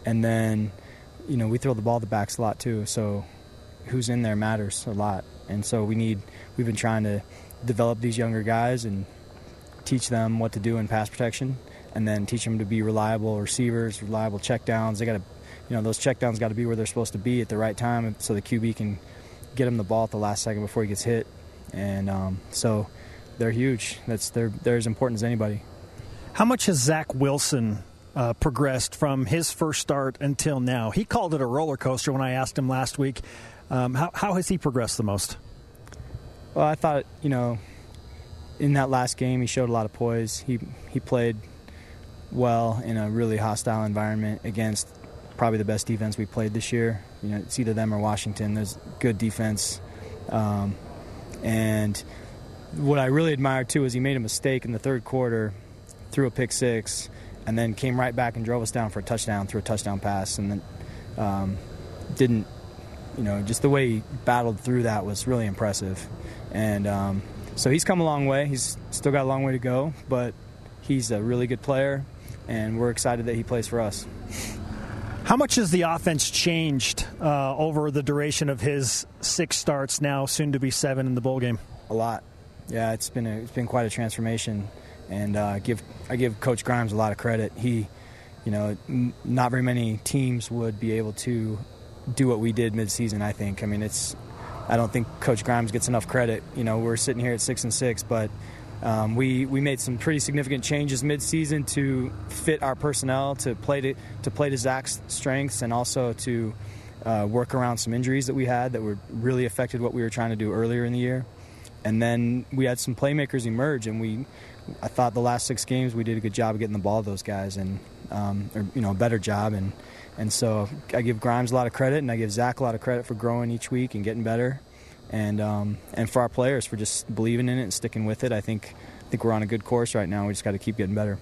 H: and then you know we throw the ball the backs a lot too. So who's in there matters a lot, and so we need. We've been trying to develop these younger guys and teach them what to do in pass protection, and then teach them to be reliable receivers, reliable checkdowns. They got to, you know, those checkdowns got to be where they're supposed to be at the right time, so the QB can get him the ball at the last second before he gets hit. And um, so they're huge. That's they're they're as important as anybody.
A: How much has Zach Wilson uh, progressed from his first start until now? He called it a roller coaster when I asked him last week. Um, how, how has he progressed the most?
H: Well, I thought you know, in that last game, he showed a lot of poise. He he played well in a really hostile environment against probably the best defense we played this year. You know, it's either them or Washington. There's good defense, um, and what I really admired too is he made a mistake in the third quarter, threw a pick six, and then came right back and drove us down for a touchdown, through a touchdown pass, and then um, didn't, you know, just the way he battled through that was really impressive. And um, so he's come a long way. He's still got a long way to go, but he's a really good player, and we're excited that he plays for us.
A: How much has the offense changed uh, over the duration of his six starts now, soon to be seven in the bowl game?
H: A lot. Yeah, it's been a, it's been quite a transformation, and uh, I give I give Coach Grimes a lot of credit. He, you know, n- not very many teams would be able to do what we did midseason. I think. I mean, it's I don't think Coach Grimes gets enough credit. You know, we're sitting here at six and six, but um, we we made some pretty significant changes midseason to fit our personnel to play to to play to Zach's strengths and also to uh, work around some injuries that we had that were really affected what we were trying to do earlier in the year. And then we had some playmakers emerge, and we I thought the last six games we did a good job of getting the ball to those guys, and um, or, you know a better job and. And so I give Grimes a lot of credit, and I give Zach a lot of credit for growing each week and getting better, and um, and for our players for just believing in it and sticking with it. I think I think we're on a good course right now. We just got to keep getting better.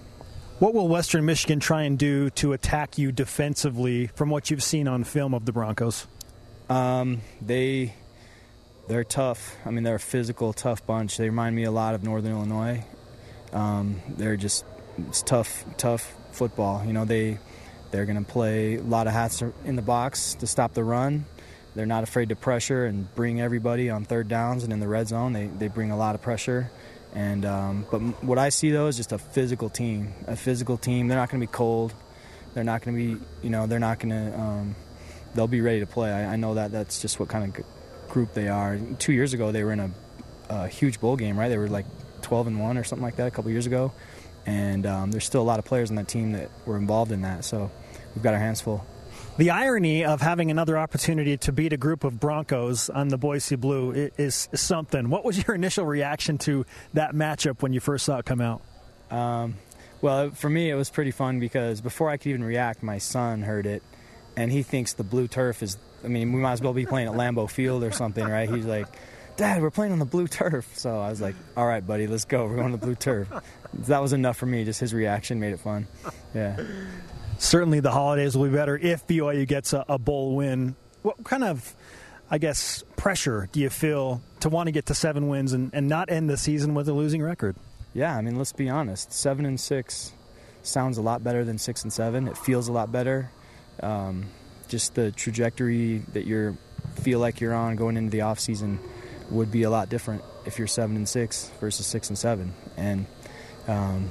A: What will Western Michigan try and do to attack you defensively from what you've seen on film of the Broncos?
H: Um, they they're tough. I mean, they're a physical, tough bunch. They remind me a lot of Northern Illinois. Um, they're just tough, tough football. You know, they they're going to play a lot of hats in the box to stop the run. They're not afraid to pressure and bring everybody on third downs and in the red zone. They they bring a lot of pressure. And um, but what I see though is just a physical team. A physical team. They're not going to be cold. They're not going to be. You know, they're not going to. Um, they'll be ready to play. I, I, know that. That's just what kind of group they are. Two years ago, they were in a, a huge bowl game, right? They were like 12 and one or something like that a couple years ago. And um, there's still a lot of players on that team that were involved in that. So we've got our hands full.
A: The irony of having another opportunity to beat a group of Broncos on the Boise Blue is, is something. What was your initial reaction to that matchup when you first saw it come out?
H: Um, well, for me, it was pretty fun because before I could even react, my son heard it, and he thinks the blue turf is. I mean, we might as well be playing at Lambeau Field or something, right? He's like, Dad, we're playing on the blue turf. So I was like, All right, buddy, let's go. We're going to the blue turf. that was enough for me. Just his reaction made it fun. Yeah
A: certainly the holidays will be better if BYU gets a, a, bowl win. What kind of, I guess, pressure do you feel to want to get to seven wins and, and not end the season with a losing record?
H: Yeah, I mean, let's be honest. Seven and six sounds a lot better than six and seven. It feels a lot better. Um, just the trajectory that you feel like you're on going into the off season would be a lot different if you're seven and six versus six and seven. And um,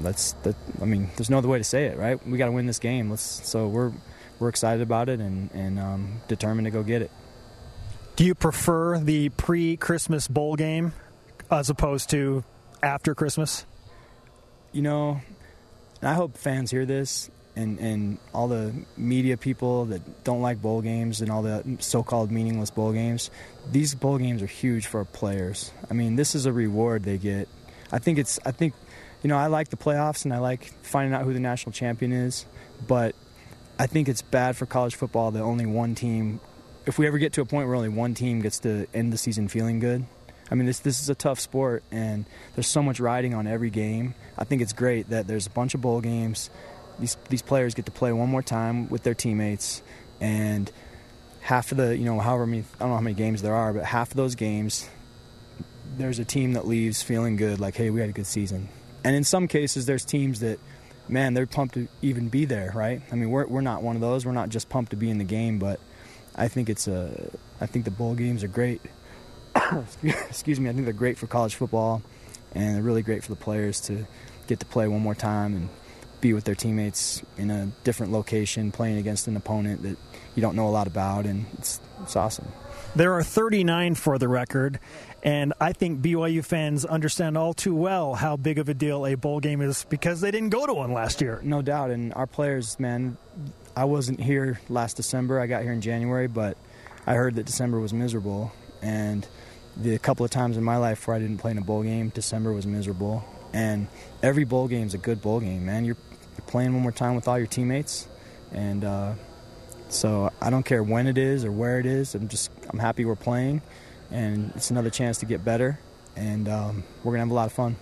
H: that's that. I mean, there's no other way to say it, right? We got to win this game. Let's. So we're we're excited about it and and um, determined to go get it.
A: Do you prefer the pre-Christmas bowl game as opposed to after Christmas?
H: You know, I hope fans hear this and, and all the media people that don't like bowl games and all the so-called meaningless bowl games. These bowl games are huge for players. I mean, this is a reward they get. I think it's. I think you know, I like the playoffs and I like finding out who the national champion is, but I think it's bad for college football that only one team. If we ever get to a point where only one team gets to end the season feeling good, I mean, this this is a tough sport, and there's so much riding on every game. I think it's great that there's a bunch of bowl games. These these players get to play one more time with their teammates, and half of the you know however many I don't know how many games there are, but half of those games, there's a team that leaves feeling good, like hey, we had a good season. And in some cases, there's teams that, man, they're pumped to even be there, right? I mean, we're, we're not one of those. We're not just pumped to be in the game, but I think it's a, I think the bowl games are great. Excuse me. I think they're great for college football, and they're really great for the players to get to play one more time and be with their teammates in a different location, playing against an opponent that you don't know a lot about, and it's it's awesome.
A: There are 39 for the record, and I think BYU fans understand all too well how big of a deal a bowl game is because they didn't go to one last year.
H: No doubt, and our players, man. I wasn't here last December. I got here in January, but I heard that December was miserable, and the couple of times in my life where I didn't play in a bowl game, December was miserable. And every bowl game is a good bowl game, man. You're, you're playing one more time with all your teammates, and uh, so I don't care when it is or where it is. I'm just I'm happy we're playing, and it's another chance to get better, and um, we're gonna have a lot of fun.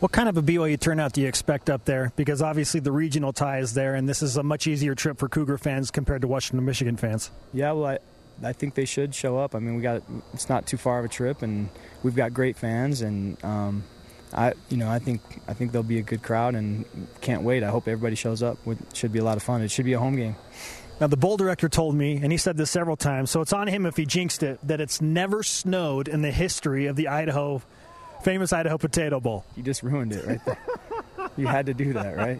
A: What kind of a BYU turnout do you expect up there? Because obviously the regional tie is there, and this is a much easier trip for Cougar fans compared to Washington, Michigan fans.
H: Yeah, well, I, I think they should show up. I mean, we got it's not too far of a trip, and we've got great fans, and um, I, you know, I think I think there'll be a good crowd, and can't wait. I hope everybody shows up. It should be a lot of fun. It should be a home game.
A: Now, the bowl director told me, and he said this several times, so it's on him if he jinxed it, that it's never snowed in the history of the Idaho, famous Idaho Potato Bowl.
H: You just ruined it right there. you had to do that, right?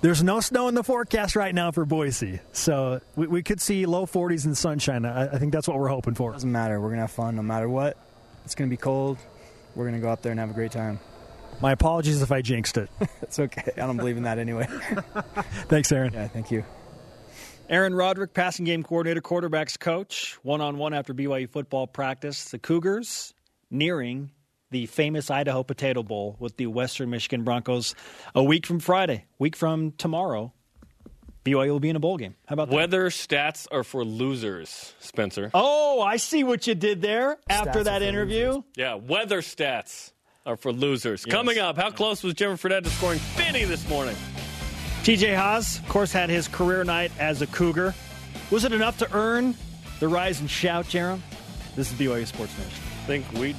A: There's no snow in the forecast right now for Boise, so we, we could see low 40s and sunshine. I, I think that's what we're hoping for.
H: Doesn't matter. We're gonna have fun no matter what. It's gonna be cold. We're gonna go out there and have a great time.
A: My apologies if I jinxed it.
H: it's okay. I don't believe in that anyway.
A: Thanks, Aaron.
H: Yeah, thank you.
A: Aaron Roderick, passing game coordinator, quarterbacks coach, one on one after BYU football practice. The Cougars nearing the famous Idaho Potato Bowl with the Western Michigan Broncos a week from Friday, week from tomorrow. BYU will be in a bowl game. How about that?
B: Weather stats are for losers, Spencer.
A: Oh, I see what you did there after
H: Stats
A: that interview.
H: losers.
B: Yeah, weather stats are for losers. Coming up, how close was Jimmer Fredette to scoring 50 this morning?
A: TJ Haws, of course, had his career night as a Cougar. Was it enough to earn the rise and shout, Jarom? This is BYU Sports Nation.
B: think we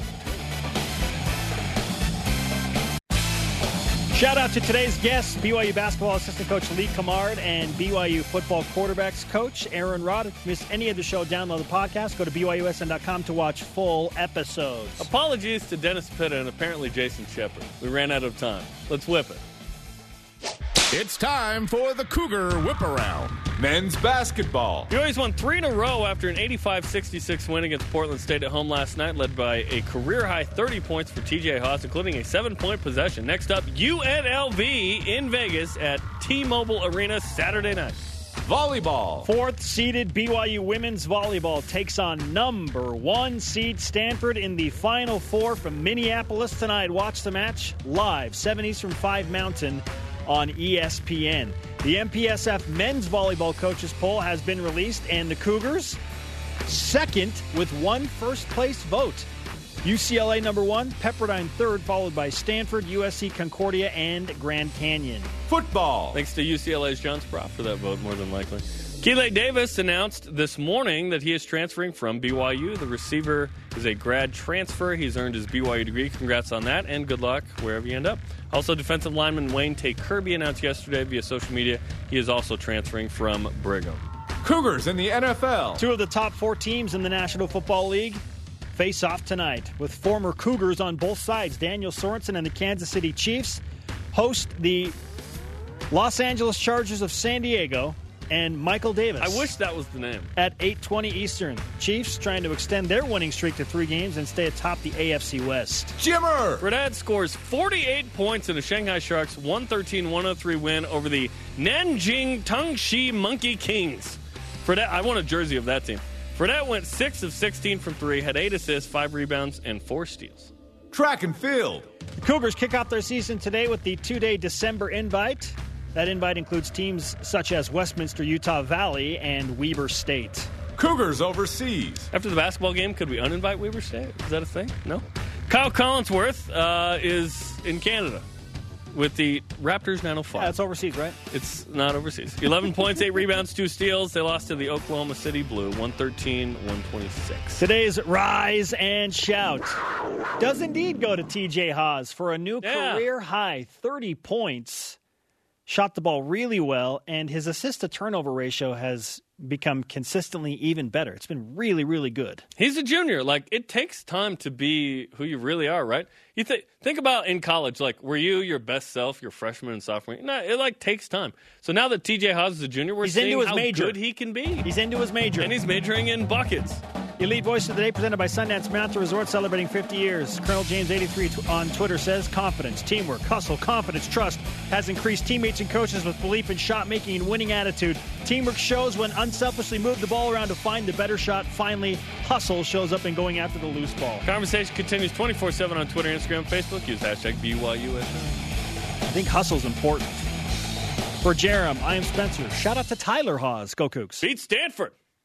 A: Shout out to today's guests, BYU basketball assistant coach Lee Cummard and BYU football quarterbacks coach Aaron Rod. If you any of the show, download the podcast. Go to BYUSN.com to watch full episodes.
B: Apologies to Dennis Pitta and apparently Jason Shepard. We ran out of time. Let's whip it.
C: It's time for the Cougar Whip Around. Men's basketball.
B: BYU's won three in a row after an 85-66 win against Portland State at home last night, led by a career-high 30 points for TJ Haws, including a seven-point possession. Next up, UNLV in Vegas at T-Mobile Arena Saturday night.
C: Volleyball.
A: Fourth seeded BYU women's volleyball takes on number one seed Stanford in the final four from Minneapolis tonight. Watch the match live, 7 Eastern, 5 Mountain on ESPN. The MPSF men's volleyball coaches poll has been released, and the Cougars second with one first place vote. UCLA number one, Pepperdine third, followed by Stanford, USC Concordia, and Grand Canyon.
C: Football.
B: Thanks to UCLA's John Speraw for that vote, more than likely. Keeley Davis announced this morning that he is transferring from BYU. The receiver is a grad transfer. He's earned his BYU degree. Congrats on that, and good luck wherever you end up. Also, defensive lineman Wayne Tei-Kirby announced yesterday via social media he is also transferring from Brigham.
C: Cougars in the NFL.
A: Two of the top four teams in the National Football League face off tonight with former Cougars on both sides. Daniel Sorensen and the Kansas City Chiefs host the Los Angeles Chargers of San Diego and Michael Davis.
B: I wish that was the name.
A: at 8:20 Eastern. Chiefs trying to extend their winning streak to 3 games and stay atop the AFC West.
C: Jimmer.
B: Fredette scores 48 points in the Shanghai Sharks 113 103 win over the Nanjing Tongxi Monkey Kings. Fredette, I want a jersey of that team. Fredette went 6 of 16 from 3, had 8 assists, 5 rebounds, and 4 steals.
C: Track and field.
A: The Cougars kick off their season today with the two-day December invite. That invite includes teams such as Westminster, Utah Valley, and Weber State.
C: Cougars overseas.
B: After the basketball game, could we uninvite Weber State? Is that a thing? No? Kyle Collinsworth uh, is in Canada with the Raptors 905.
A: Yeah, it's overseas, right?
B: It's not overseas. 11 points, 8 rebounds, 2 steals. They lost to the Oklahoma City Blue, 113 126.
A: Today's Rise and Shout does indeed go to TJ Haws for a new
B: Yeah.
A: career high 30 points. Shot the ball really well, and his assist to turnover ratio has become consistently even better. It's been really, really good.
B: He's a junior. Like it takes time to be who you really are, right? You think think about in college, like were you your best self your freshman and sophomore? No, it like takes time. So now that TJ Haws is a junior, we're
A: He's
B: seeing how
A: major.
B: good he can be.
A: He's into his major.
B: and he's majoring in buckets.
A: Elite Voice of the Day presented by Sundance Mountain Resort celebrating 50 years. Colonel James83 on Twitter says confidence, teamwork, hustle, confidence, trust has increased teammates and coaches with belief in shot making and winning attitude. Teamwork shows when unselfishly move the ball around to find the better shot. Finally, hustle shows up in going after the loose ball.
B: Conversation continues 24 7 on Twitter, Instagram, Facebook. Use hashtag BYUSN.
A: I think hustle's important. For Jarom, I am Spencer. Shout out to Tyler Haws. Go Cougs.
B: Beat Stanford.